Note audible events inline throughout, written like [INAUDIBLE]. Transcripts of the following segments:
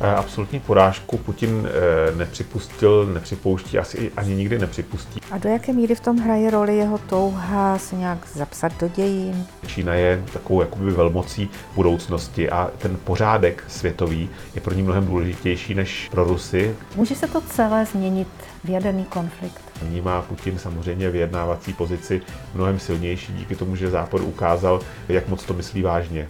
absolutní porážku Putin eh, nepřipustil, nepřipouští, asi ani nikdy nepřipustí. A do jaké míry v tom hraje roli jeho touha se nějak zapsat do dějin? Čína je takovou jakoby velmocí budoucnosti a ten pořádek světový je pro ní mnohem důležitější než pro Rusy. Může se to celé změnit v jaderný konflikt? Nyní má Putin samozřejmě vyjednávací pozici mnohem silnější díky tomu, že Západ ukázal, jak moc to myslí vážně.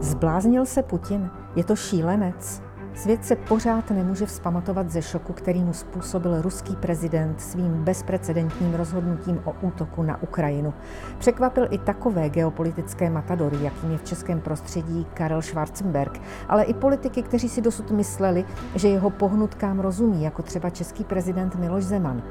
Zbláznil se Putin? Je to šílenec? Svět se pořád nemůže vzpamatovat ze šoku, který mu způsobil ruský prezident svým bezprecedentním rozhodnutím o útoku na Ukrajinu. Překvapil i takové geopolitické matadory, jakým je v českém prostředí Karel Schwarzenberg, ale i politiky, kteří si dosud mysleli, že jeho pohnutkám rozumí, jako třeba český prezident Miloš Zeman.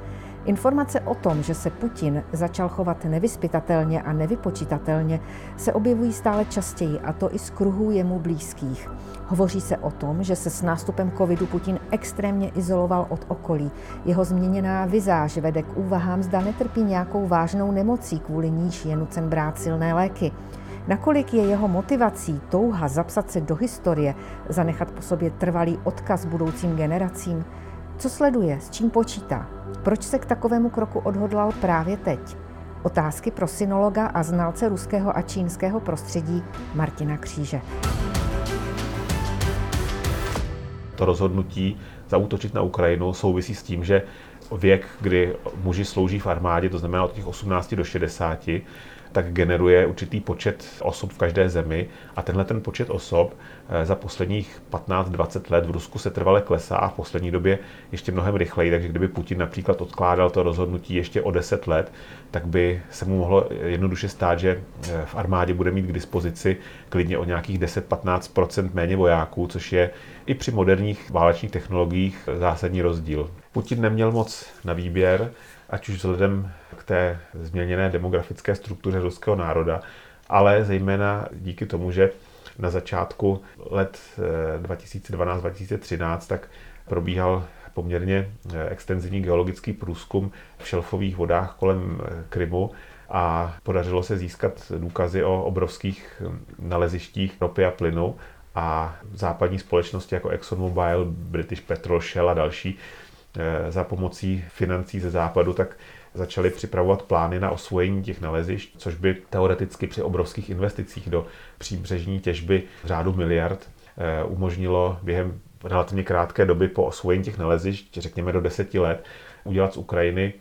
Informace o tom, že se Putin začal chovat nevyspytatelně a nevypočitatelně, se objevují stále častěji, a to i z kruhů jemu blízkých. Hovoří se o tom, že se s nástupem covidu Putin extrémně izoloval od okolí. Jeho změněná vizáž vede k úvahám, zda netrpí nějakou vážnou nemocí, kvůli níž je nucen brát silné léky. Nakolik je jeho motivací touha zapsat se do historie, zanechat po sobě trvalý odkaz budoucím generacím? Co sleduje, s čím počítá? Proč se k takovému kroku odhodlal právě teď? Otázky pro synologa a znalce ruského a čínského prostředí Martina Kříže. To rozhodnutí zautočit na Ukrajinu souvisí s tím, že věk, kdy muži slouží v armádě, to znamená od těch 18 do 60, tak generuje určitý počet osob v každé zemi a tenhle ten počet osob eh, za posledních 15-20 let v Rusku se trvale klesá a v poslední době ještě mnohem rychleji, takže kdyby Putin například odkládal to rozhodnutí ještě o 10 let, tak by se mu mohlo jednoduše stát, že eh, v armádě bude mít k dispozici klidně o nějakých 10-15% méně vojáků, což je i při moderních válečných technologiích zásadní rozdíl. Putin neměl moc na výběr, ať už vzhledem té změněné demografické struktuře ruského národa, ale zejména díky tomu, že na začátku let 2012-2013 eh, tak probíhal poměrně eh, extenzivní geologický průzkum v šelfových vodách kolem eh, Krymu a podařilo se získat důkazy o obrovských nalezištích ropy a plynu a západní společnosti jako ExxonMobil, British Petrol, Shell a další za pomocí financí ze západu, tak začali připravovat plány na osvojení těch nalezišť, což by teoreticky při obrovských investicích do příbřežní těžby v řádu miliard eh, umožnilo během relativně krátké doby po osvojení těch nalezišť, řekněme do deseti let, udělat z Ukrajiny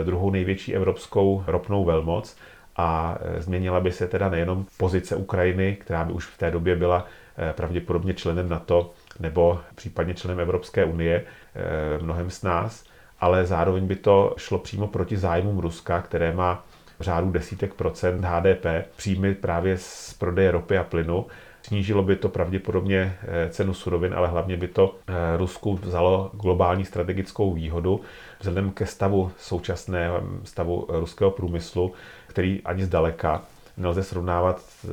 eh, druhou největší evropskou ropnou velmoc a změnila by se teda nejenom pozice Ukrajiny, která by už v té době byla pravděpodobně členem NATO, nebo případně členem Evropské unie eh, mnohem z nás, ale zároveň by to šlo přímo proti zájmům Ruska, které má v řádu desítek procent HDP, příjmy právě z prodeje ropy a plynu. Snížilo by to pravděpodobně eh, cenu surovin, ale hlavně by to eh, Rusku vzalo globální strategickou výhodu vzhledem ke stavu současného stavu ruského průmyslu, který ani zdaleka nelze srovnávat eh,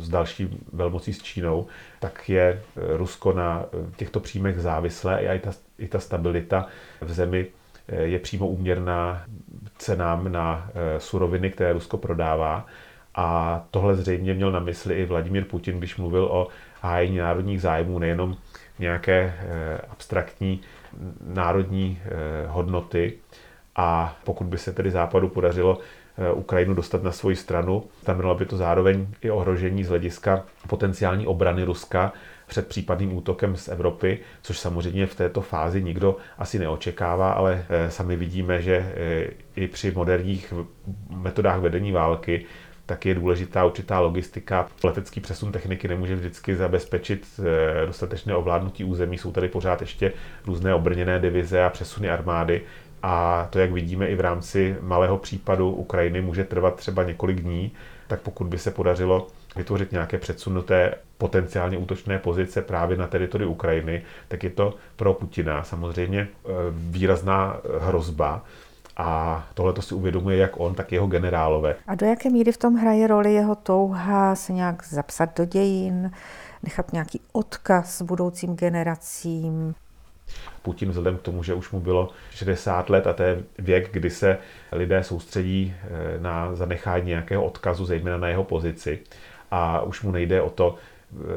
s další velmocí s Čínou, tak je eh, Rusko na eh, těchto příjmech závislé a i ta, i ta stabilita v zemi je přímo úměrná cenám na suroviny, které Rusko prodává. A tohle zřejmě měl na mysli i Vladimír Putin, když mluvil o hájení národních zájmů, nejenom nějaké abstraktní národní hodnoty. A pokud by se tedy Západu podařilo Eh, Ukrajinu dostat na svoji stranu. Znamenalo by to zároveň i ohrožení z hlediska potenciální obrany Ruska před případným útokem z Evropy, což samozřejmě v této fázi nikdo asi neočekává, ale eh, sami vidíme, že eh, i při moderních metodách vedení války tak je důležitá určitá logistika. Letecký přesun techniky nemůže vždycky zabezpečit dostatečné ovládnutí území. Jsou tady pořád ještě různé obrněné divize a přesuny armády. A to, jak vidíme i v rámci malého případu Ukrajiny, může trvat třeba několik dní, tak pokud by se podařilo vytvořit nějaké předsunuté potenciálně útočné pozice právě na teritoriu Ukrajiny, tak je to pro Putina samozřejmě e, výrazná hrozba. A tohle to si uvědomuje jak on, tak jeho generálové. A do jaké míry v tom hraje roli jeho touha se nějak zapsat do dějin, nechat nějaký odkaz budoucím generacím? Putin vzhledem k tomu, že už mu bylo 60 let a to je věk, kdy se lidé soustředí eh, na zanechání nějakého odkazu, zejména na jeho pozici. A už mu nejde o to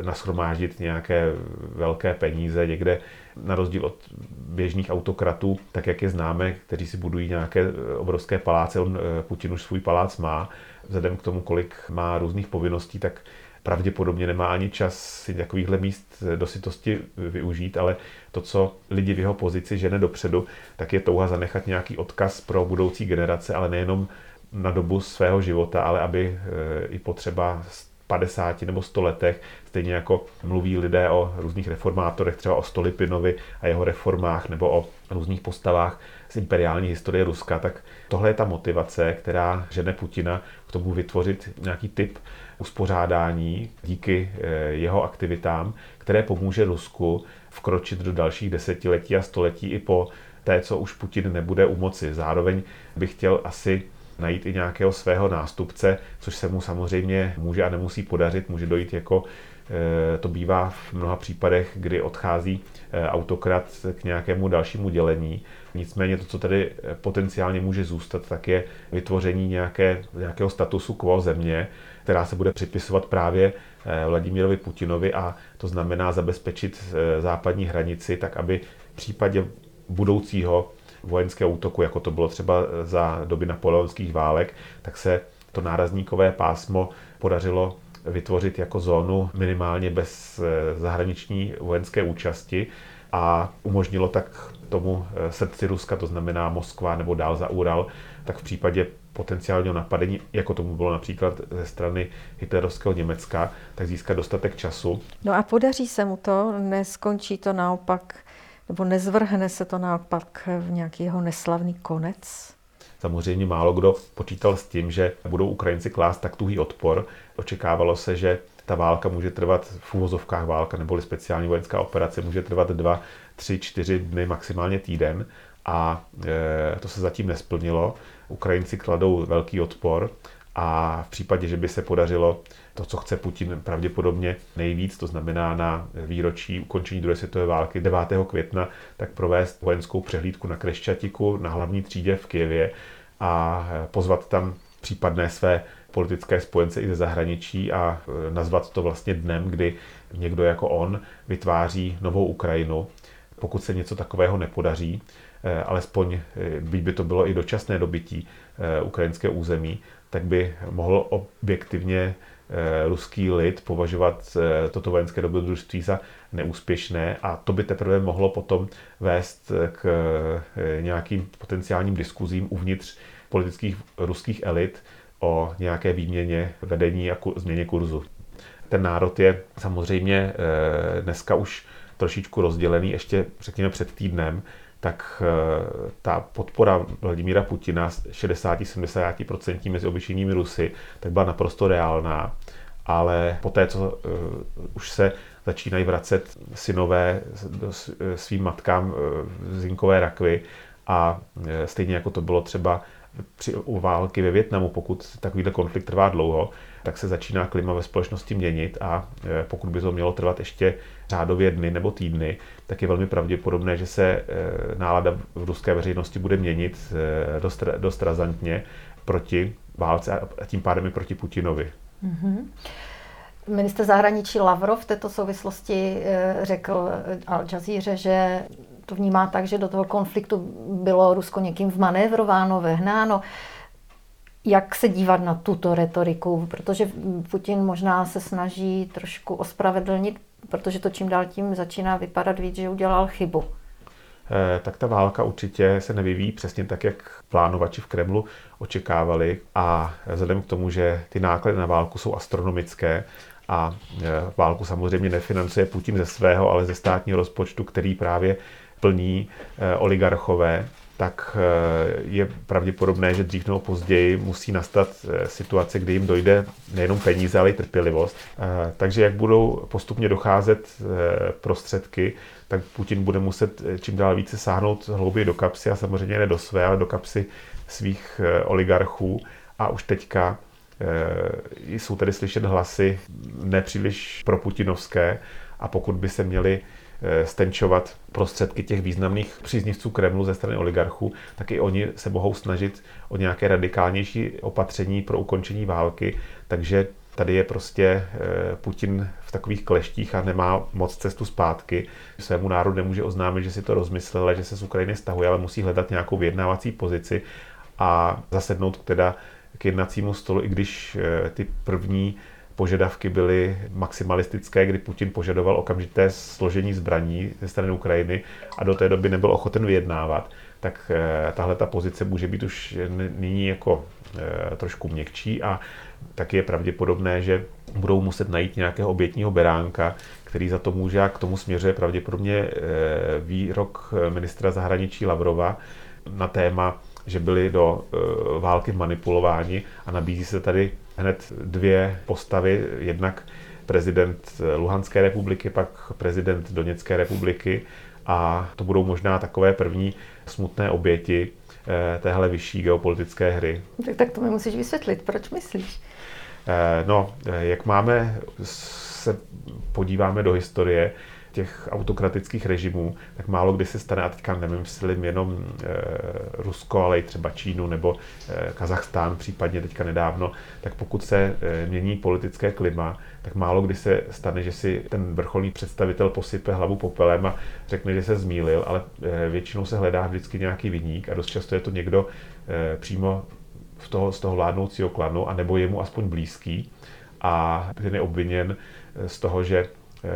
naschromáždit nějaké velké peníze někde, na rozdíl od běžných autokratů, tak jak je známe, kteří si budují nějaké obrovské paláce. On, Putin už svůj palác má, vzhledem k tomu, kolik má různých povinností, tak pravděpodobně nemá ani čas si takovýchhle míst do sitosti využít, ale to, co lidi v jeho pozici žene dopředu, tak je touha zanechat nějaký odkaz pro budoucí generace, ale nejenom na dobu svého života, ale aby eh, i potřeba 50 nebo 100 letech, stejně jako mluví lidé o různých reformátorech, třeba o Stolipinovi a jeho reformách nebo o různých postavách z imperiální historie Ruska, tak tohle je ta motivace, která žene Putina k tomu vytvořit nějaký typ uspořádání díky eh, jeho aktivitám, které pomůže Rusku vkročit do dalších desetiletí a století i po té, co už Putin nebude u moci. Zároveň bych chtěl asi najít i nějakého svého nástupce, což se mu samozřejmě může a nemusí podařit. Může dojít jako eh, to bývá v mnoha případech, kdy odchází eh, autokrat k nějakému dalšímu dělení. Nicméně to, co tady potenciálně může zůstat, tak je vytvoření nějaké, nějakého statusu quo země, která se bude připisovat právě eh, Vladimírovi Putinovi a to znamená zabezpečit eh, západní hranici tak, aby v případě budoucího vojenského útoku, jako to bylo třeba za doby napoleonských válek, tak se to nárazníkové pásmo podařilo vytvořit jako zónu minimálně bez eh, zahraniční vojenské účasti a umožnilo tak tomu srdci Ruska, to znamená Moskva nebo dál za Ural, tak v případě potenciálního napadení, jako tomu bylo například ze strany hitlerovského Německa, tak získat dostatek času. No a podaří se mu to, neskončí to naopak, nebo nezvrhne se to naopak v nějaký jeho neslavný konec? Samozřejmě málo kdo počítal s tím, že budou Ukrajinci klást tak tuhý odpor. Očekávalo se, že ta válka může trvat v úvozovkách válka neboli speciální vojenská operace může trvat dva, tři, čtyři dny, maximálně týden a e, to se zatím nesplnilo. Ukrajinci kladou velký odpor a v případě, že by se podařilo to, co chce Putin pravděpodobně nejvíc, to znamená na výročí ukončení druhé světové války 9. května, tak provést vojenskou přehlídku na Kreščatiku, na hlavní třídě v Kijevě a pozvat tam případné své politické spojence i ze zahraničí a e, nazvat to vlastně dnem, kdy někdo jako on vytváří novou Ukrajinu. Pokud se něco takového nepodaří, Eh, alespoň eh, byť by to bylo i dočasné dobytí eh, ukrajinského území, tak by mohl objektivně ruský lid považovat toto vojenské dobrodružství za neúspěšné a to by teprve mohlo potom vést k nějakým potenciálním diskuzím uvnitř politických ruských elit o nějaké výměně vedení a změně kurzu. Ten národ je samozřejmě dneska už trošičku rozdělený, ještě řekněme před týdnem, tak eh, ta podpora Vladimíra Putina 60-70% mezi obyčejnými Rusy, tak byla naprosto reálná. Ale po té, co uh, už se začínají vracet synové eh, svým matkám z zinkové rakvy a stejně jako to bylo třeba při u války ve Větnamu, pokud takovýhle konflikt trvá dlouho, tak se začíná klima ve společnosti měnit a pokud by to mělo trvat ještě řádově dny nebo týdny, tak je velmi pravděpodobné, že se e, nálada v ruské veřejnosti bude měnit e, dost, dost razantně proti válce a tím pádem i proti Putinovi. Mm-hmm. Minister zahraničí Lavrov v této souvislosti řekl Al Jazeera, že to vnímá tak, že do toho konfliktu bylo Rusko někým vmanévrováno, vehnáno. Jak se dívat na tuto retoriku? Protože Putin možná se snaží trošku ospravedlnit, protože to čím dál tím začíná vypadat víc, že udělal chybu. Eh, tak ta válka určitě se nevyvíjí přesně tak, jak plánovači v Kremlu očekávali a vzhledem k tomu, že ty náklady na válku jsou astronomické a eh, válku samozřejmě nefinancuje Putin ze svého, ale ze státního rozpočtu, který právě plní eh, oligarchové, tak eh, je pravděpodobné, že dřív nebo později musí nastat eh, situace, kdy jim dojde nejenom peníze, ale i trpělivost. Takže jak budou postupně docházet prostředky, tak Putin bude muset čím dál více sáhnout hlouběji do kapsy a samozřejmě ne do své, ale do kapsy svých oligarchů. A už teďka jsou tady slyšet hlasy nepříliš proputinovské a pokud by se měli Eh, stenčovat prostředky těch významných příznivců Kremlu ze strany oligarchů, tak i oni se mohou snažit o nějaké radikálnější opatření pro ukončení války. Takže Tady je prostě eh, Putin v takových kleštích a nemá moc cestu zpátky. Svému národu nemůže oznámit, že si to rozmyslel, že se z Ukrajiny stahuje, ale musí hledat nějakou vyjednávací pozici a zasednout teda k jednacímu stolu, i když eh, ty první požadavky byly maximalistické, kdy Putin požadoval okamžité složení zbraní ze strany Ukrajiny a do té doby nebyl ochoten vyjednávat, tak eh, tahle ta pozice může být už nyní jako eh, trošku měkčí a tak je pravděpodobné, že budou muset najít nějakého obětního beránka, který za to může a k tomu směřuje pravděpodobně výrok ministra zahraničí Lavrova na téma že byli do války manipulováni a nabízí se tady hned dvě postavy, jednak prezident Luhanské republiky, pak prezident Doněcké republiky a to budou možná takové první smutné oběti eh, téhle vyšší geopolitické hry. Tak, tak to mi musíš vysvětlit, proč myslíš? Eh, no, jak máme, se podíváme do historie, těch autokratických režimů, tak málo kdy se stane, a teďka nemyslím jenom e, Rusko, ale i třeba Čínu nebo e, Kazachstán, případně teďka nedávno, tak pokud se e, mění politické klima, tak málo kdy se stane, že si ten vrcholný představitel posype hlavu popelem a řekne, že se zmýlil, ale e, většinou se hledá vždycky nějaký vidník a dost často je to někdo e, přímo v toho, z toho vládnoucího klanu, anebo je mu aspoň blízký a ten je obviněn z toho, že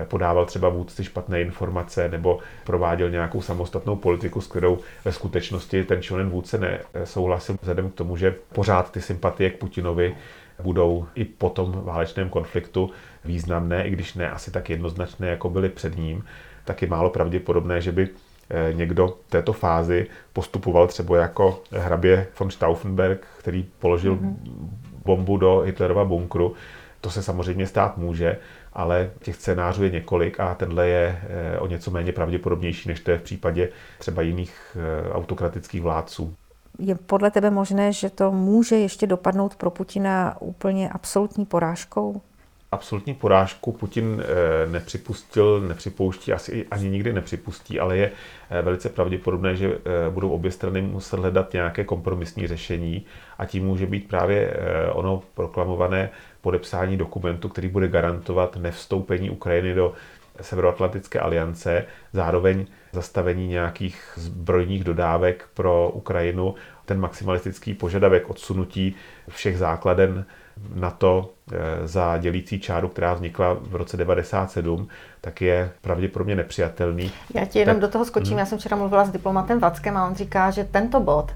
podával třeba vůdci špatné informace nebo prováděl nějakou samostatnou politiku, s kterou ve skutečnosti ten člen vůdce nesouhlasil vzhledem k tomu, že pořád ty sympatie k Putinovi budou i po tom válečném konfliktu významné, i když ne asi tak jednoznačné, jako byly před ním, tak je málo pravděpodobné, že by eh, někdo v této fázi postupoval třeba jako hrabě von Stauffenberg, který položil mm-hmm. bombu do Hitlerova bunkru. To se samozřejmě stát může, ale těch scénářů je několik a tenhle je eh, o něco méně pravděpodobnější, než to je v případě třeba jiných eh, autokratických vládců. Je podle tebe možné, že to může ještě dopadnout pro Putina úplně absolutní porážkou? Absolutní porážku Putin eh, nepřipustil, nepřipouští, asi ani nikdy nepřipustí, ale je velice pravděpodobné, že budou obě strany muset hledat nějaké kompromisní řešení a tím může být právě ono proklamované podepsání dokumentu, který bude garantovat nevstoupení Ukrajiny do Severoatlantické aliance, zároveň zastavení nějakých zbrojních dodávek pro Ukrajinu, ten maximalistický požadavek odsunutí všech základen NATO eh, za dělící čáru, která vznikla v roce 97, tak je pravděpodobně nepřijatelný. Já ti jenom tak, do toho skočím. Hmm. Já jsem včera mluvila s diplomatem Vackem a on říká, že tento bod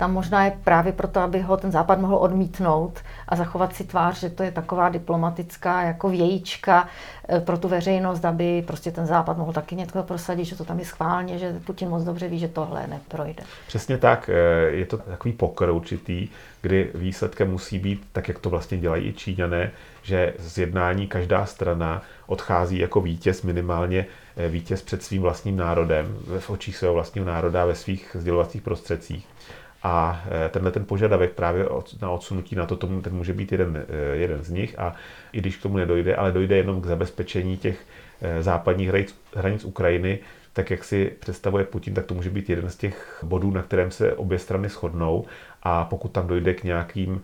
tam možná je právě proto, aby ho ten západ mohl odmítnout a zachovat si tvář, že to je taková diplomatická jako vějíčka eh, pro tu veřejnost, aby prostě ten západ mohl taky něco prosadit, že to tam je schválně, že Putin moc dobře ví, že tohle neprojde. Přesně tak. Eh, je to takový pokr určitý, kdy výsledkem musí být, tak jak to vlastně dělají i Číňané, že z jednání každá strana odchází jako vítěz, minimálně eh, vítěz před svým vlastním národem, v očích svého vlastního národa, ve svých sdělovacích prostředcích. A eh, tenhle ten požadavek právě na odsunutí na to, tomu, ten může být jeden, eh, jeden z nich. A i když k tomu nedojde, ale dojde jenom k zabezpečení těch západních hranic, hranic Ukrajiny, tak jak si představuje Putin, tak to může být jeden z těch bodů, na kterém se obě strany shodnou. A pokud tam dojde k nějakým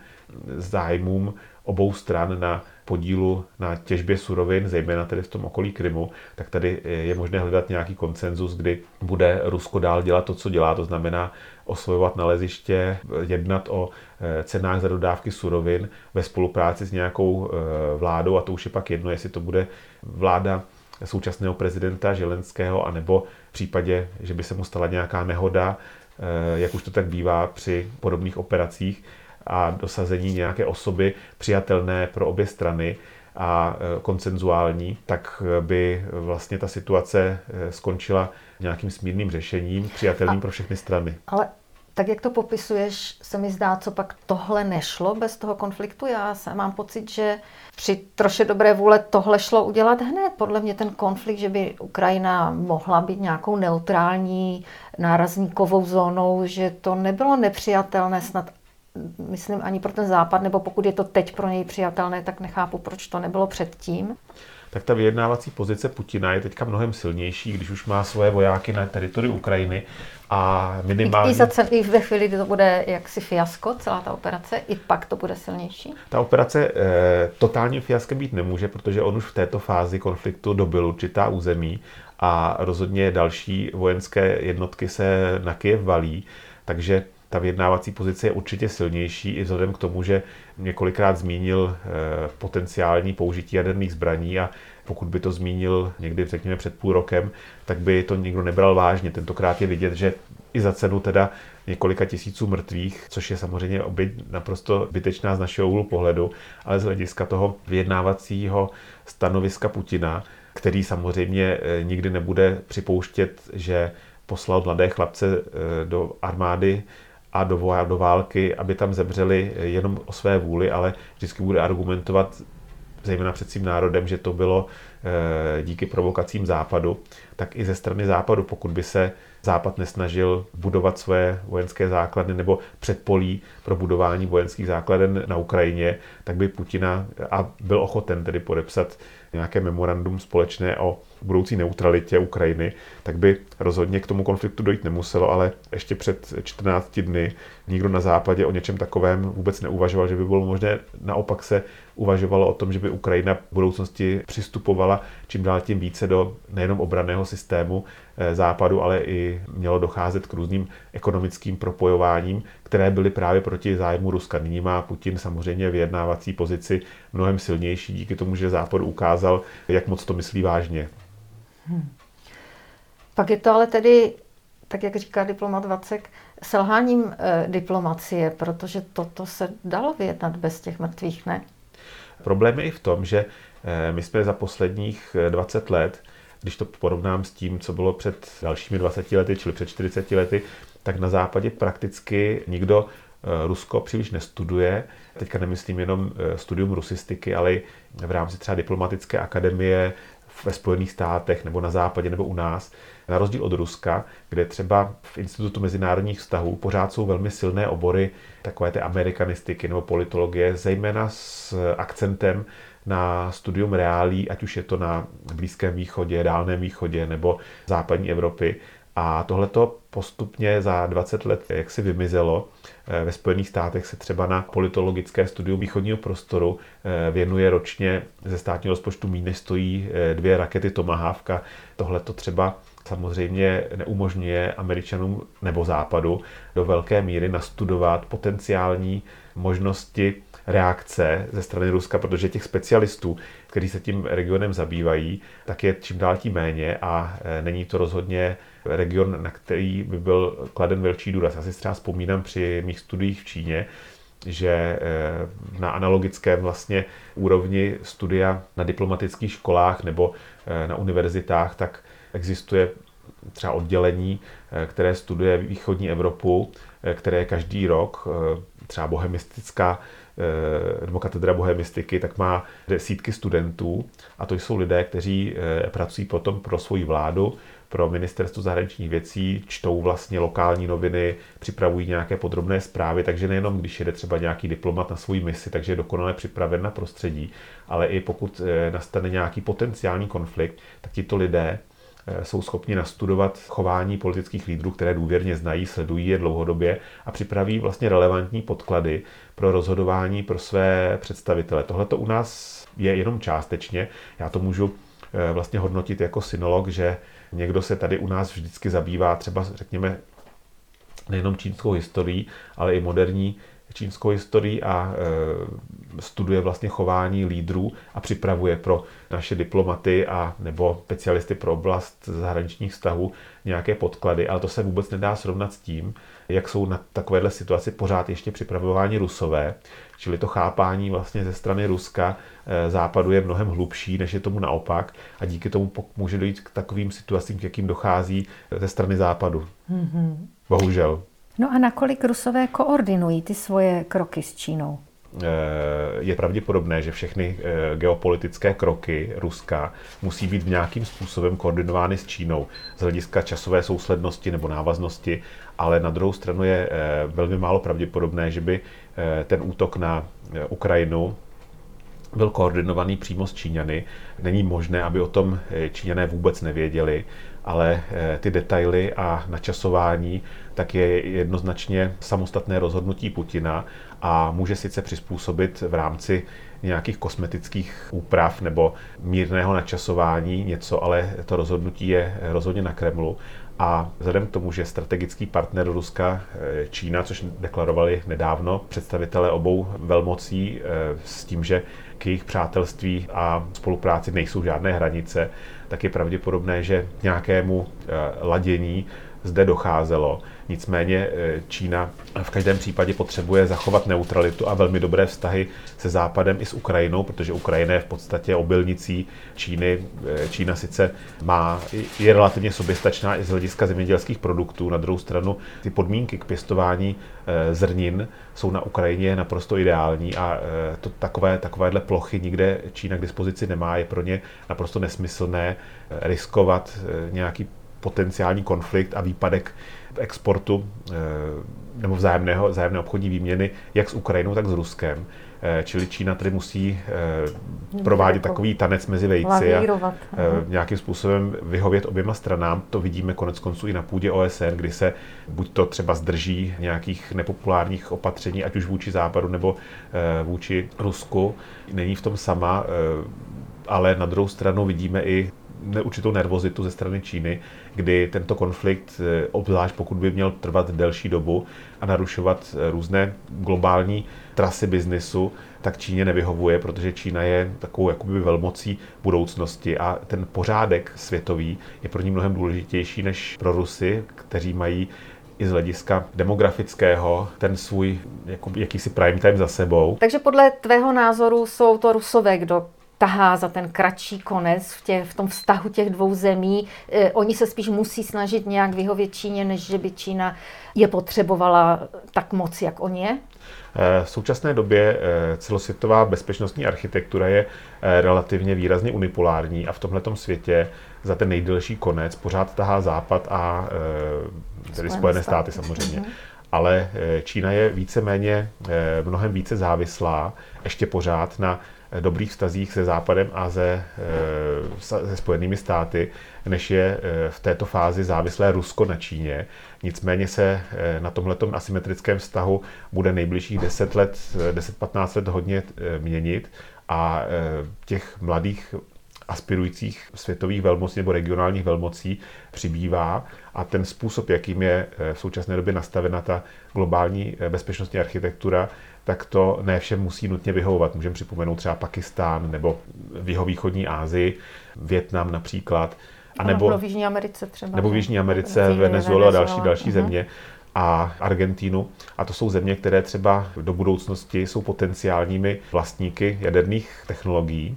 zájmům obou stran na podílu na těžbě surovin, zejména tedy v tom okolí Krymu, tak tady je možné hledat nějaký konsenzus, kdy bude Rusko dál dělat to, co dělá, to znamená osvojovat naleziště, jednat o eh, cenách za dodávky surovin ve spolupráci s nějakou eh, vládou. A to už je pak jedno, jestli to bude vláda současného prezidenta Želenského, anebo v případě, že by se mu stala nějaká nehoda, eh, jak už to tak bývá při podobných operacích, a dosazení nějaké osoby přijatelné pro obě strany a e, koncenzuální, tak by vlastně ta situace e, skončila nějakým smírným řešením, přijatelným a, pro všechny strany. Ale tak jak to popisuješ, se mi zdá, co pak tohle nešlo bez toho konfliktu. Já se mám pocit, že při troše dobré vůle tohle šlo udělat hned. Podle mě ten konflikt, že by Ukrajina mohla být nějakou neutrální nárazníkovou zónou, že to nebylo nepřijatelné snad myslím, ani pro ten západ, nebo pokud je to teď pro něj přijatelné, tak nechápu, proč to nebylo předtím. tak ta vyjednávací pozice Putina je teďka mnohem silnější, když už má svoje vojáky na teritoriu Ukrajiny a minimálně... I, za cel, I ve chvíli, kdy to bude jaksi fiasko, celá ta operace, i pak to bude silnější? Ta operace e, totálním fiaskem být nemůže, protože on už v této fázi konfliktu dobil určitá území a rozhodně další vojenské jednotky se na Kyjev valí, takže ta vyjednávací pozice je určitě silnější i vzhledem k tomu, že několikrát zmínil eh, potenciální použití jaderných zbraní a pokud by to zmínil někdy, řekněme, před půl rokem, tak by to nikdo nebral vážně. Tentokrát je vidět, že i za cenu teda několika tisíců mrtvých, což je samozřejmě oběť naprosto bytečná z našeho úhlu pohledu, ale z hlediska toho vyjednávacího stanoviska Putina, který samozřejmě eh, nikdy nebude připouštět, že poslal mladé chlapce eh, do armády a do, do války, aby tam zemřeli jenom o své vůli, ale vždycky bude argumentovat zejména před svým národem, že to bylo eh, díky provokacím západu, tak i ze strany západu, pokud by se Západ nesnažil budovat své vojenské základny nebo předpolí pro budování vojenských základen na Ukrajině, tak by Putina a byl ochoten tedy podepsat nějaké memorandum společné o budoucí neutralitě Ukrajiny, tak by rozhodně k tomu konfliktu dojít nemuselo, ale ještě před 14 dny nikdo na západě o něčem takovém vůbec neuvažoval, že by bylo možné. Naopak se uvažovalo o tom, že by Ukrajina v budoucnosti přistupovala čím dál tím více do nejenom obraného systému eh, západu, ale i mělo docházet k různým ekonomickým propojováním, které byly právě proti zájmu Ruska. Nyní má Putin samozřejmě vyjednávací pozici mnohem silnější díky tomu, že Západ ukázal, jak moc to myslí vážně. Hmm. Pak je to ale tedy, tak jak říká diplomat Vacek, selháním e, diplomacie, protože toto se dalo vyjednat bez těch mrtvých, ne? Problém je i v tom, že e, my jsme za posledních 20 eh, let, když to porovnám s tím, co bylo před dalšími 20 lety, čili před 40 lety, tak na západě prakticky nikdo Rusko příliš nestuduje. Teďka nemyslím jenom studium rusistiky, ale v rámci třeba diplomatické akademie ve Spojených státech nebo na západě nebo u nás, na rozdíl od Ruska, kde třeba v Institutu mezinárodních vztahů pořád jsou velmi silné obory takové té amerikanistiky nebo politologie, zejména s akcentem na studium reálí, ať už je to na Blízkém východě, Dálném východě nebo západní Evropy. A tohleto postupně za 20 let jak si vymizelo. Eh, ve Spojených státech se třeba na politologické studium východního prostoru eh, věnuje ročně ze státního rozpočtu méně stojí eh, dvě rakety Tomahawka. Tohle to třeba samozřejmě neumožňuje Američanům nebo Západu do velké míry nastudovat potenciální možnosti reakce ze strany Ruska, protože těch specialistů, kteří se tím regionem zabývají, tak je čím dál tím méně a není to rozhodně region, na který by byl kladen velký důraz. Já si třeba vzpomínám při mých studiích v Číně, že eh, na analogickém vlastně úrovni studia na diplomatických školách nebo eh, na univerzitách, tak existuje třeba oddělení, eh, které studuje východní Evropu, které každý rok, třeba bohemistická nebo katedra bohemistiky, tak má desítky studentů a to jsou lidé, kteří pracují potom pro svoji vládu, pro ministerstvo zahraničních věcí, čtou vlastně lokální noviny, připravují nějaké podrobné zprávy, takže nejenom když jede třeba nějaký diplomat na svou misi, takže je dokonale připraven na prostředí, ale i pokud eh, nastane nějaký potenciální konflikt, tak tito lidé eh, jsou schopni nastudovat chování politických lídrů, které důvěrně znají, sledují je dlouhodobě a připraví vlastně relevantní podklady pro rozhodování pro své představitele. Tohle to u nás je jenom částečně. Já to můžu eh, vlastně hodnotit jako synolog, že Někdo se tady u nás vždycky zabývá třeba, řekněme, nejenom čínskou historií, ale i moderní čínskou historii a e, studuje vlastně chování lídrů a připravuje pro naše diplomaty a nebo specialisty pro oblast zahraničních vztahů nějaké podklady, ale to se vůbec nedá srovnat s tím, jak jsou na takovéhle situaci pořád ještě připravováni rusové, čili to chápání vlastně ze strany Ruska e, západu je mnohem hlubší, než je tomu naopak a díky tomu může dojít k takovým situacím, k jakým dochází ze strany západu. Mm-hmm. Bohužel. No a nakolik Rusové koordinují ty svoje kroky s Čínou? Eh, je pravděpodobné, že všechny eh, geopolitické kroky Ruska musí být v nějakým způsobem koordinovány s Čínou z hlediska časové souslednosti nebo návaznosti, ale na druhou stranu je eh, velmi málo pravděpodobné, že by ten útok na Ukrajinu byl koordinovaný přímo s Číňany. Není možné, aby o tom Číňané vůbec nevěděli, ale ty detaily a načasování tak je jednoznačně samostatné rozhodnutí Putina a může sice přizpůsobit v rámci nějakých kosmetických úprav nebo mírného načasování něco, ale to rozhodnutí je rozhodně na Kremlu. A vzhledem k tomu, že strategický partner Ruska, eh, Čína, což deklarovali nedávno představitelé obou velmocí eh, s tím, že k jejich přátelství a spolupráci nejsou žádné hranice, tak je pravděpodobné, že nějakému eh, ladění zde docházelo. Nicméně eh, Čína v každém případě potřebuje zachovat neutralitu a velmi dobré vztahy se Západem i s Ukrajinou, protože Ukrajina je v podstatě obilnicí Číny. Eh, Čína sice má, je relativně soběstačná i z hlediska zemědělských produktů. Na druhou stranu ty podmínky k pěstování eh, zrnin jsou na Ukrajině naprosto ideální a to takové, takovéhle plochy nikde Čína k dispozici nemá. Je pro ně naprosto nesmyslné riskovat nějaký potenciální konflikt a výpadek exportu eh, nebo vzájemného, vzájemné obchodní výměny jak s Ukrajinou, tak s Ruskem. Eh, čili Čína tedy musí eh, provádět takový tanec mezi vejci a nějakým způsobem vyhovět oběma stranám. To vidíme konec konců i na půdě OSN, kdy se buď to třeba zdrží nějakých nepopulárních opatření, ať už vůči Západu nebo vůči Rusku. Není v tom sama, ale na druhou stranu vidíme i určitou nervozitu ze strany Číny, kdy tento konflikt, eh, obzvlášť pokud by měl trvat delší dobu a narušovat eh, různé globální trasy biznisu, tak Číně nevyhovuje, protože Čína je takovou jakoby velmocí budoucnosti a ten pořádek světový je pro ní mnohem důležitější než pro Rusy, kteří mají i z hlediska demografického ten svůj jako, jakýsi prime time za sebou. Takže podle tvého názoru jsou to Rusové, kdo tahá za ten kratší konec v, tě, v tom vztahu těch dvou zemí. E, oni se spíš musí snažit nějak vyhovět Číně, než že by Čína je potřebovala tak moc, jak on je? Eh, v současné době eh, celosvětová bezpečnostní architektura je relativně výrazně unipolární a v tomto světě za ten nejdelší konec pořád tahá Západ a tedy Spojené státy, státy samozřejmě. Mm-hmm. Ale Čína je víceméně mnohem více závislá ještě pořád na dobrých vztazích se Západem a se, eh, se Spojenými státy, než je eh, v této fázi závislé Rusko na Číně. Nicméně se eh, na tomhle asymetrickém vztahu bude nejbližších 10 let, 10-15 let hodně měnit a těch mladých aspirujících světových velmocí nebo regionálních velmocí přibývá a ten způsob, jakým je v současné době nastavena ta globální bezpečnostní architektura, tak to ne všem musí nutně vyhovovat. Můžeme připomenout třeba Pakistán nebo v jeho východní Asii, Větnam například. A nebo, v Jižní Americe třeba. Nebo v Jižní Americe, Venezuela a další, další uh-huh. země a Argentínu. A to jsou země, které třeba do budoucnosti jsou potenciálními vlastníky jaderných technologií.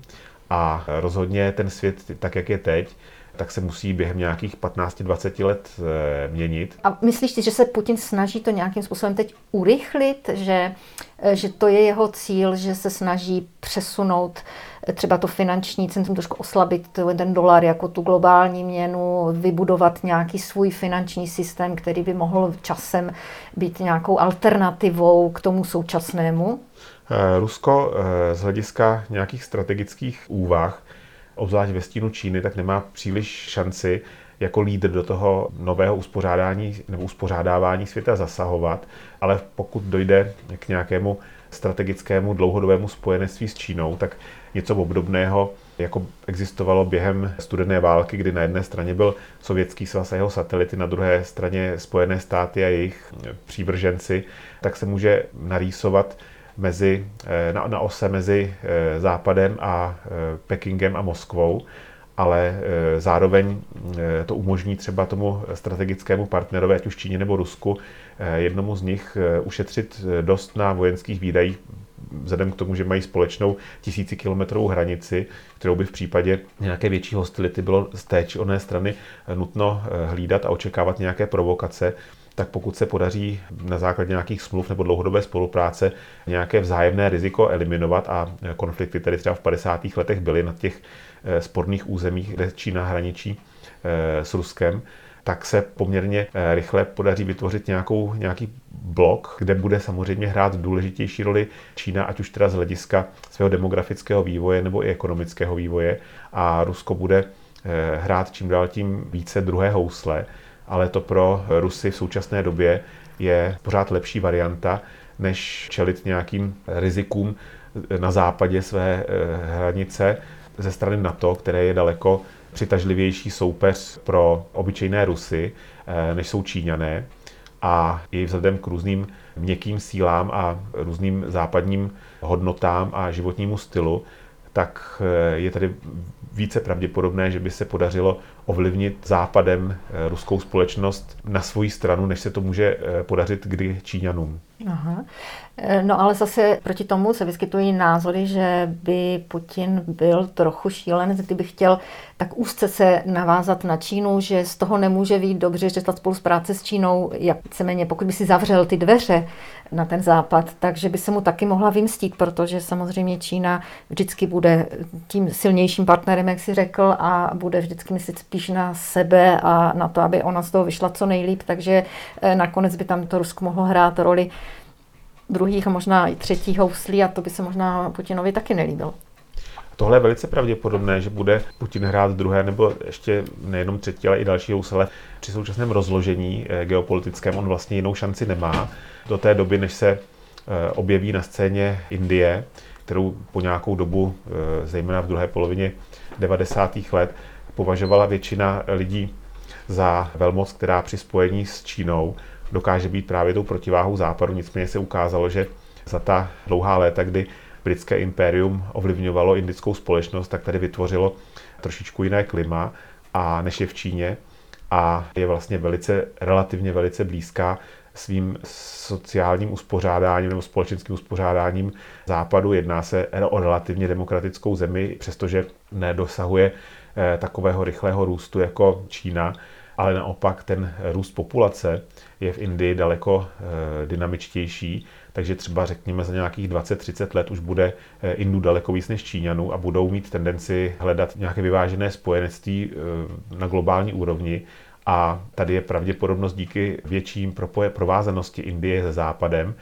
A rozhodně ten svět, tak jak je teď, tak se musí během nějakých 15-20 let eh, měnit. A myslíš si, že se Putin snaží to nějakým způsobem teď urychlit, že, eh, že to je jeho cíl, že se snaží přesunout eh, třeba to finanční centrum, trošku oslabit ten dolar jako tu globální měnu, vybudovat nějaký svůj finanční systém, který by mohl časem být nějakou alternativou k tomu současnému? Rusko z hlediska nějakých strategických úvah obzvlášť ve stínu Číny, tak nemá příliš šanci jako lídr do toho nového uspořádání nebo uspořádávání světa zasahovat, ale pokud dojde k nějakému strategickému dlouhodobému spojenectví s Čínou, tak něco obdobného jako existovalo během studené války, kdy na jedné straně byl sovětský svaz a jeho satelity, na druhé straně Spojené státy a jejich přívrženci, tak se může narýsovat mezi, eh, na, na ose mezi eh, Západem a eh, Pekingem a Moskvou, ale zároveň to umožní třeba tomu strategickému partnerovi, ať už Číně nebo Rusku, jednomu z nich ušetřit dost na vojenských výdajích, vzhledem k tomu, že mají společnou tisícikilometrovou hranici, kterou by v případě nějaké větší hostility bylo z té či oné strany nutno hlídat a očekávat nějaké provokace, tak pokud se podaří na základě nějakých smluv nebo dlouhodobé spolupráce nějaké vzájemné riziko eliminovat a konflikty tedy třeba v 50. letech byly na těch eh, sporných územích, kde Čína hraničí eh, s Ruskem, tak se poměrně eh, rychle podaří vytvořit nějakou, nějaký blok, kde bude samozřejmě hrát důležitější roli Čína, ať už teda z hlediska svého demografického vývoje nebo i ekonomického vývoje. A Rusko bude hrát čím dál tím více druhé housle, ale to pro Rusy v současné době je pořád lepší varianta, než čelit nějakým rizikům na západě své eh, hranice ze strany NATO, které je daleko přitažlivější soupeř pro obyčejné Rusy, eh, než jsou Číňané. A i vzhledem k různým měkkým sílám a různým západním hodnotám a životnímu stylu, tak eh, je tady více pravděpodobné, že by se podařilo ovlivnit západem ruskou společnost na svoji stranu, než se to může podařit kdy Číňanům. Aha. Eh, no ale zase proti tomu se vyskytují názory, že by Putin byl trochu šílen, kdyby chtěl tak úzce se navázat na Čínu, že z toho nemůže být dobře, že ta spolupráce s Čínou, jak víceméně, pokud by si zavřel ty dveře na ten západ, takže by se mu taky mohla vymstít, protože samozřejmě Čína vždycky bude tím silnějším partnerem, jak si řekl, a bude vždycky myslet spíš na sebe a na to, aby ona z toho vyšla co nejlíp, takže eh, nakonec by tam to Rusko mohlo hrát roli druhých a možná i třetích houslí a to by se možná Putinovi taky nelíbilo. Tohle je velice pravděpodobné, že bude Putin hrát druhé nebo ještě nejenom třetí, ale i další housle. Při současném rozložení eh, geopolitickém on vlastně jinou šanci nemá. Do té doby, než se eh, objeví na scéně Indie, kterou po nějakou dobu, eh, zejména v druhé polovině 90. let, považovala většina lidí za velmoc, která při spojení s Čínou dokáže být právě tou protiváhou západu. Nicméně se ukázalo, že za ta dlouhá léta, kdy britské impérium ovlivňovalo indickou společnost, tak tady vytvořilo trošičku jiné klima a než je v Číně a je vlastně velice, relativně velice blízká svým sociálním uspořádáním nebo společenským uspořádáním západu. Jedná se o relativně demokratickou zemi, přestože nedosahuje eh, takového rychlého růstu jako Čína, ale naopak ten růst populace je v Indii daleko eh, dynamičtější, takže třeba řekněme za nějakých 20-30 let už bude eh, Indů daleko víc než Číňanů a budou mít tendenci hledat nějaké vyvážené spojenectví eh, na globální úrovni. A tady je pravděpodobnost díky větším provázanosti Indie se Západem,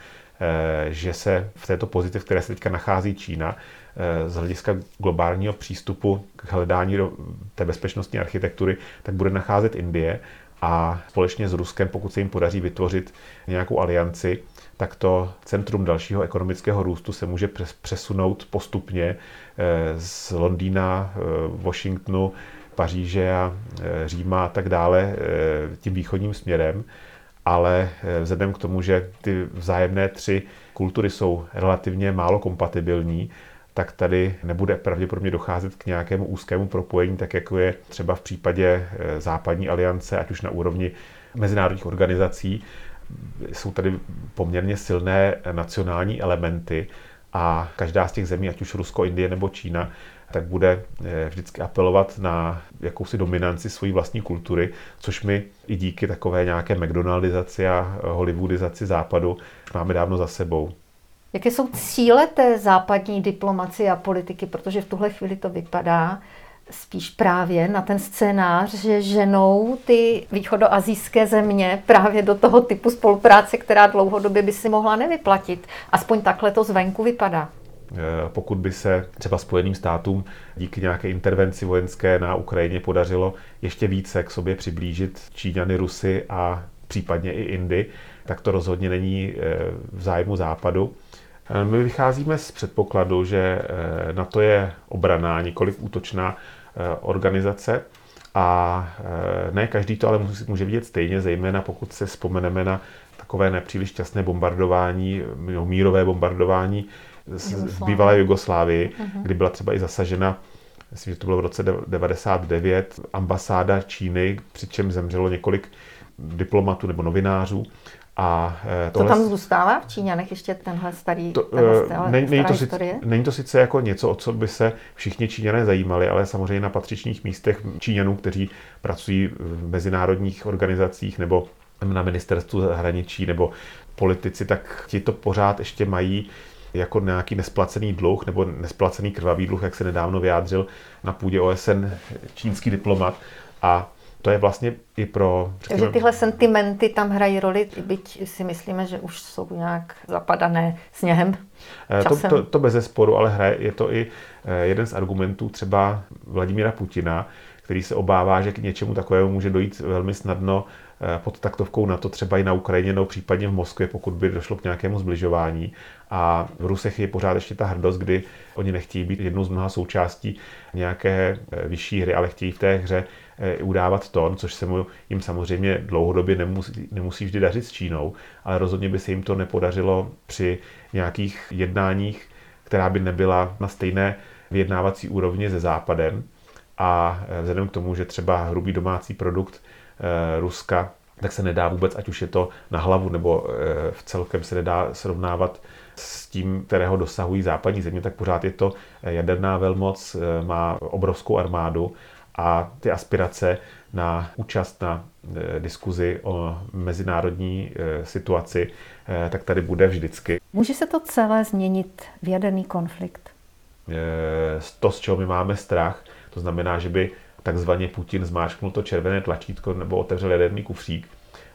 že se v této pozici, v které se teďka nachází Čína, z hlediska globálního přístupu k hledání té bezpečnostní architektury, tak bude nacházet Indie a společně s Ruskem, pokud se jim podaří vytvořit nějakou alianci, tak to centrum dalšího ekonomického růstu se může přesunout postupně eh, z Londýna, eh, Washingtonu, Paříže a eh, Říma a tak dále tím východním směrem. Ale vzhledem k tomu, že ty vzájemné tři kultury jsou relativně málo kompatibilní, tak tady nebude pravděpodobně docházet k nějakému úzkému propojení, tak jako je třeba v případě eh, západní aliance, ať už na úrovni mezinárodních organizací. Jsou tady poměrně silné nacionální elementy a každá z těch zemí, ať už Rusko, Indie nebo Čína, tak bude eh, vždycky apelovat na jakousi dominanci své vlastní kultury, což my i díky takové nějaké McDonaldizaci a Hollywoodizaci západu máme dávno za sebou. Jaké jsou cíle té západní diplomacie a politiky, protože v tuhle chvíli to vypadá spíš právě na ten scénář, že ženou ty východoazijské země právě do toho typu spolupráce, která dlouhodobě by si mohla nevyplatit. Aspoň takhle to zvenku vypadá. Eh, pokud by se třeba Spojeným státům díky nějaké intervenci vojenské na Ukrajině podařilo ještě více k sobě přiblížit Číňany, Rusy a případně i Indy, tak to rozhodně není eh, v zájmu západu. Eh, my vycházíme z předpokladu, že na to je obraná, nikoliv útočná organizace a ne každý to ale může vidět stejně, zejména pokud se vzpomeneme na takové nepříliš šťastné bombardování, mírové bombardování z bývalé Jugoslávii, uh-huh. kdy byla třeba i zasažena, myslím, že to bylo v roce 99, ambasáda Číny, přičem zemřelo několik diplomatů nebo novinářů. A eh, tohle, to tam zůstává v Číňanech ještě tenhle starý, to, tenhle, není, není, to sice, není to sice jako něco, o co by se všichni Číňané zajímali, ale samozřejmě na patřičných místech Číňanů, kteří pracují v mezinárodních organizacích nebo na ministerstvu zahraničí nebo politici, tak ti to pořád ještě mají jako nějaký nesplacený dluh nebo nesplacený krvavý dluh, jak se nedávno vyjádřil na půdě OSN čínský diplomat. A to je vlastně i pro... Takže tyhle sentimenty tam hrají roli, byť si myslíme, že už jsou nějak zapadané sněhem, časem. To, to, to bez zesporu, ale hraje, je to i jeden z argumentů třeba Vladimíra Putina, který se obává, že k něčemu takovému může dojít velmi snadno Eh, pod taktovkou na to třeba i na Ukrajině nebo případně v Moskvě, pokud by došlo k nějakému zbližování. A v Rusech je pořád ještě ta hrdost, kdy oni nechtějí být jednou z mnoha součástí nějaké eh, vyšší hry, ale chtějí v té hře eh, udávat tón, což se mu jim samozřejmě dlouhodobě nemusí, nemusí vždy dařit s Čínou, ale rozhodně by se jim to nepodařilo při nějakých jednáních, která by nebyla na stejné vyjednávací úrovni se Západem. A vzhledem k tomu, že třeba hrubý domácí produkt Eh, Ruska, tak se nedá vůbec, ať už je to na hlavu nebo eh, v celkem se nedá srovnávat s tím, kterého dosahují západní země, tak pořád je to eh, jaderná velmoc, má obrovskou armádu a ty aspirace na účast na diskuzi o mezinárodní situaci, tak tady bude vždycky. Může se to celé změnit v jaderný konflikt? To, z čeho my máme strach, to znamená, že by takzvaně Putin zmáčknul to červené tlačítko nebo otevřel jaderný kufřík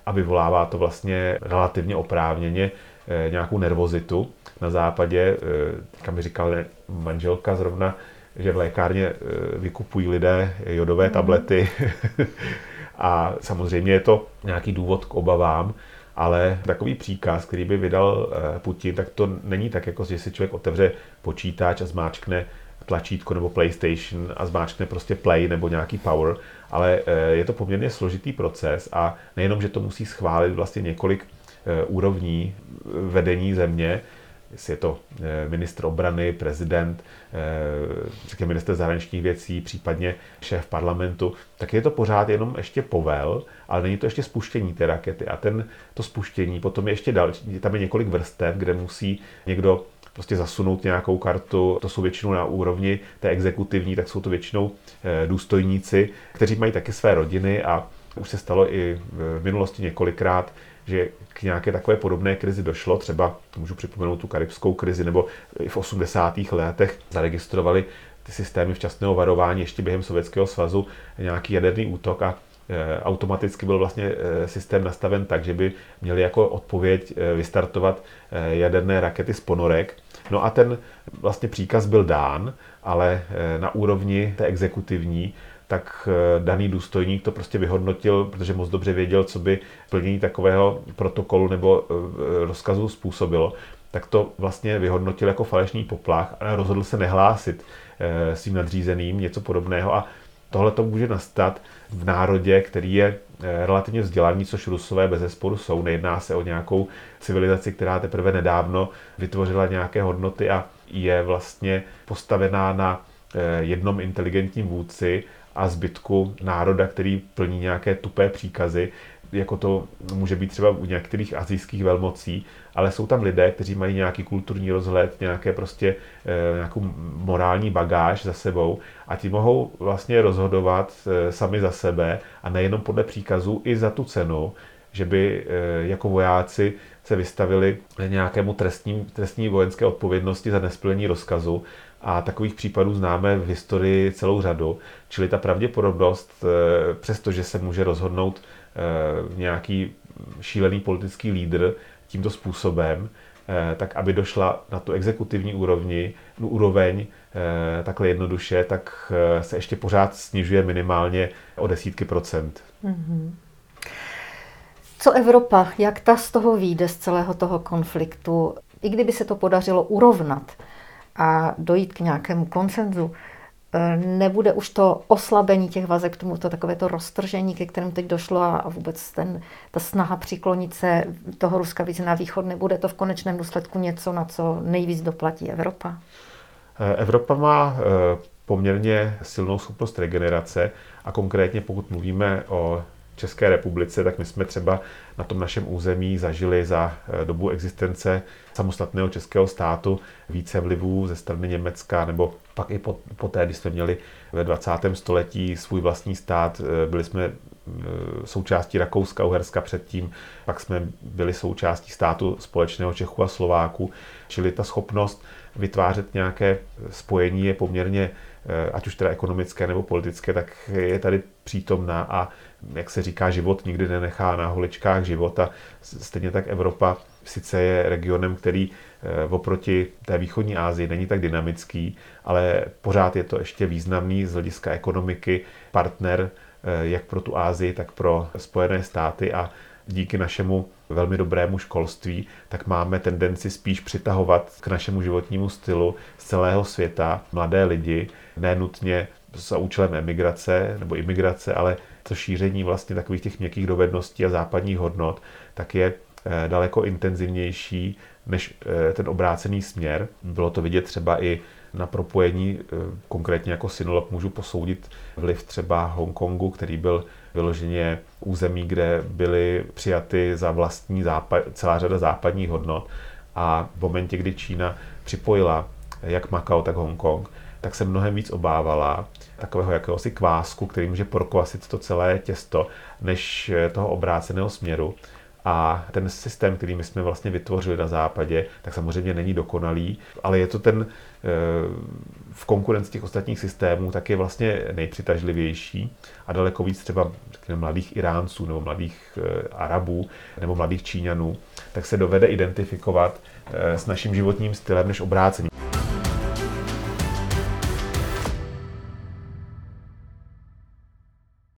a vyvolává to vlastně relativně oprávněně eh, nějakou nervozitu na západě, eh, kam mi říkal manželka zrovna, že v lékárně eh, vykupují lidé jodové mhm. tablety [LAUGHS] a samozřejmě je to nějaký důvod k obavám, ale takový příkaz, který by vydal Putin, tak to není tak, jako že si člověk otevře počítač a zmáčkne tlačítko nebo PlayStation a zmáčkne prostě play nebo nějaký power, ale eh, je to poměrně složitý proces a nejenom, že to musí schválit vlastně několik eh, úrovní vedení země, jestli je to eh, ministr obrany, prezident, minister zahraničních věcí, případně šéf parlamentu, tak je to pořád jenom ještě povel, ale není to ještě spuštění té rakety. A ten, to spuštění potom je ještě další, tam je několik vrstev, kde musí někdo prostě zasunout nějakou kartu. To jsou většinou na úrovni té exekutivní, tak jsou to většinou eh, důstojníci, kteří mají taky své rodiny a už se stalo i v minulosti několikrát, že k nějaké takové podobné krizi došlo. Třeba můžu připomenout tu karibskou krizi, nebo i v 80. letech zaregistrovali ty systémy včasného varování ještě během Sovětského svazu nějaký jaderný útok a automaticky byl vlastně eh, systém nastaven tak, že by měli jako odpověď eh, vystartovat jaderné rakety z ponorek. No a ten vlastně příkaz byl dán, ale na úrovni té exekutivní, tak daný důstojník to prostě vyhodnotil, protože moc dobře věděl, co by plnění takového protokolu nebo rozkazu způsobilo, tak to vlastně vyhodnotil jako falešný poplach a rozhodl se nehlásit svým nadřízeným něco podobného a tohle to může nastat v národě, který je eh, relativně vzdělaný, což Rusové bez zesporu jsou. Nejedná se o nějakou civilizaci, která teprve nedávno vytvořila nějaké hodnoty a je vlastně postavená na eh, jednom inteligentním vůdci a zbytku národa, který plní nějaké tupé příkazy, jako to může být třeba u některých azijských velmocí, ale jsou tam lidé, kteří mají nějaký kulturní rozhled, nějaké prostě e, nějakou morální bagáž za sebou a ti mohou vlastně rozhodovat e, sami za sebe a nejenom podle příkazů i za tu cenu, že by e, jako vojáci se vystavili nějakému trestní, trestní vojenské odpovědnosti za nesplnění rozkazu a takových případů známe v historii celou řadu. Čili ta pravděpodobnost, přestože se může rozhodnout nějaký šílený politický lídr tímto způsobem, eh, tak aby došla na tu exekutivní úrovni, no, úroveň eh, takhle jednoduše, tak eh, se ještě pořád snižuje minimálně o desítky procent. Mm-hmm. Co Evropa, jak ta z toho vyjde, z celého toho konfliktu, i kdyby se to podařilo urovnat a dojít k nějakému konsenzu, Eh, nebude už to oslabení těch vazek, k tomu to takové to roztržení, ke kterém teď došlo a vůbec ten, ta snaha přiklonit se toho Ruska víc na východ, nebude to v konečném důsledku něco, na co nejvíc doplatí Evropa? Eh, Evropa má eh, poměrně silnou schopnost regenerace a konkrétně pokud mluvíme o České republice, tak my jsme třeba na tom našem území zažili za eh, dobu existence samostatného českého státu více vlivů ze strany Německa, nebo pak i poté, když jsme měli ve 20. století svůj vlastní stát, eh, byli jsme eh, součástí Rakouska, Uherska předtím, pak jsme byli součástí státu společného Čechu a Slováku, čili ta schopnost vytvářet nějaké spojení je poměrně ať už teda ekonomické nebo politické, tak je tady přítomná a jak se říká, život nikdy nenechá na holičkách života. Stejně tak Evropa sice je regionem, který oproti té východní Asii není tak dynamický, ale pořád je to ještě významný z hlediska ekonomiky partner jak pro tu Asii, tak pro Spojené státy. A díky našemu velmi dobrému školství, tak máme tendenci spíš přitahovat k našemu životnímu stylu z celého světa mladé lidi, nenutně za účelem emigrace nebo imigrace, ale to šíření vlastně takových těch měkkých dovedností a západních hodnot, tak je eh, daleko intenzivnější než eh, ten obrácený směr. Bylo to vidět třeba i na propojení, eh, konkrétně jako synolog můžu posoudit vliv třeba Hongkongu, který byl vyloženě území, kde byly přijaty za vlastní západ, celá řada západních hodnot a v momentě, kdy Čína připojila jak Makao, tak Hongkong, tak se mnohem víc obávala takového jakéhosi kvásku, který může prokvasit to celé těsto, než toho obráceného směru. A ten systém, který my jsme vlastně vytvořili na západě, tak samozřejmě není dokonalý, ale je to ten eh, v konkurenci těch ostatních systémů, tak je vlastně nejpřitažlivější a daleko víc třeba řekněme, mladých Iránců nebo mladých eh, Arabů nebo mladých Číňanů, tak se dovede identifikovat eh, s naším životním stylem než obrácení.